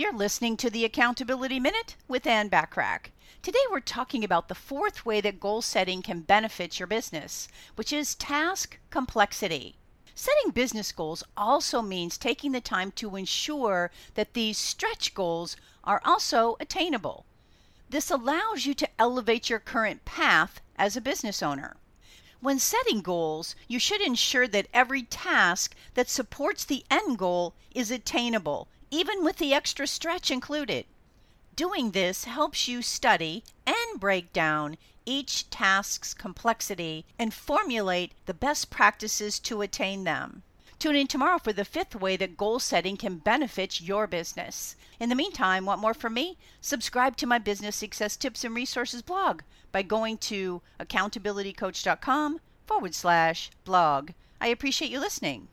You're listening to the Accountability Minute with Ann Bachrach. Today we're talking about the fourth way that goal setting can benefit your business, which is task complexity. Setting business goals also means taking the time to ensure that these stretch goals are also attainable. This allows you to elevate your current path as a business owner. When setting goals, you should ensure that every task that supports the end goal is attainable even with the extra stretch included. Doing this helps you study and break down each task's complexity and formulate the best practices to attain them. Tune in tomorrow for the fifth way that goal setting can benefit your business. In the meantime, want more from me? Subscribe to my business success tips and resources blog by going to accountabilitycoach.com forward slash blog. I appreciate you listening.